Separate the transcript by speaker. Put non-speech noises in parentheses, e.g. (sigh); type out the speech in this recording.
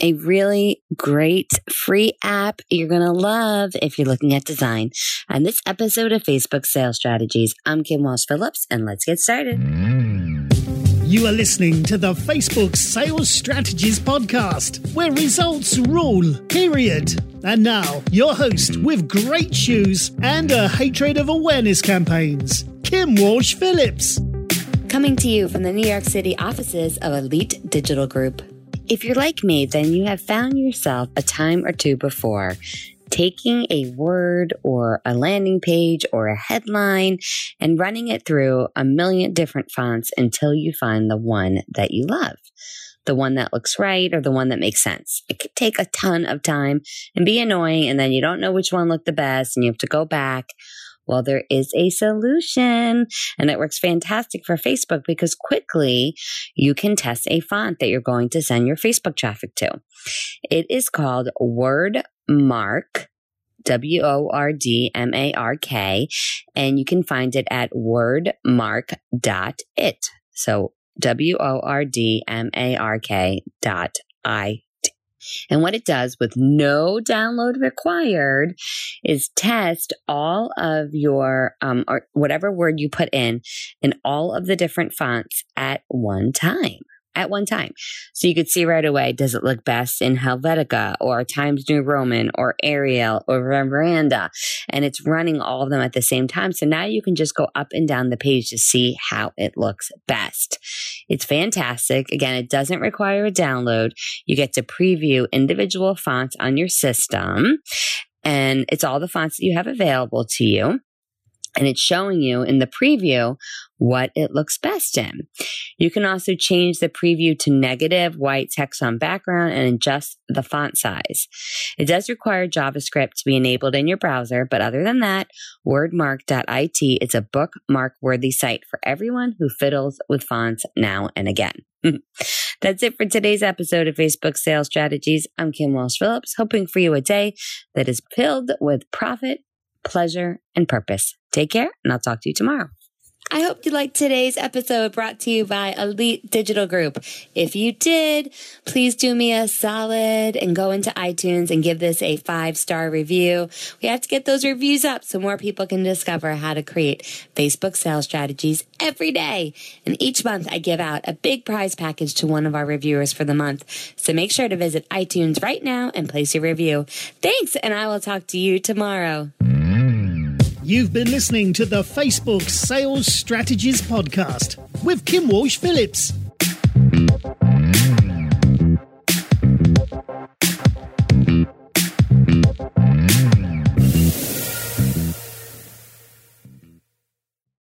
Speaker 1: a really great free app you're going to love if you're looking at design. On this episode of Facebook Sales Strategies, I'm Kim Walsh Phillips, and let's get started.
Speaker 2: You are listening to the Facebook Sales Strategies Podcast, where results rule, period. And now, your host with great shoes and a hatred of awareness campaigns, Kim Walsh Phillips.
Speaker 1: Coming to you from the New York City offices of Elite Digital Group. If you're like me, then you have found yourself a time or two before taking a word or a landing page or a headline and running it through a million different fonts until you find the one that you love. The one that looks right or the one that makes sense. It could take a ton of time and be annoying, and then you don't know which one looked the best, and you have to go back. Well, there is a solution and it works fantastic for Facebook because quickly you can test a font that you're going to send your Facebook traffic to. It is called Wordmark. W O R D M A R K, and you can find it at wordmark.it. So W O R D M A R K dot I and what it does with no download required is test all of your, um, or whatever word you put in in all of the different fonts at one time at one time. So you could see right away, does it look best in Helvetica or Times New Roman or Arial or Veranda? And it's running all of them at the same time. So now you can just go up and down the page to see how it looks best. It's fantastic. Again, it doesn't require a download. You get to preview individual fonts on your system and it's all the fonts that you have available to you and it's showing you in the preview what it looks best in. You can also change the preview to negative white text on background and adjust the font size. It does require JavaScript to be enabled in your browser, but other than that, wordmark.it is a bookmark worthy site for everyone who fiddles with fonts now and again. (laughs) That's it for today's episode of Facebook Sales Strategies. I'm Kim Walsh Phillips, hoping for you a day that is filled with profit pleasure, and purpose. Take care, and I'll talk to you tomorrow. I hope you liked today's episode brought to you by Elite Digital Group. If you did, please do me a solid and go into iTunes and give this a five star review. We have to get those reviews up so more people can discover how to create Facebook sales strategies every day. And each month I give out a big prize package to one of our reviewers for the month. So make sure to visit iTunes right now and place your review. Thanks, and I will talk to you tomorrow.
Speaker 2: You've been listening to the Facebook Sales Strategies Podcast with Kim Walsh Phillips.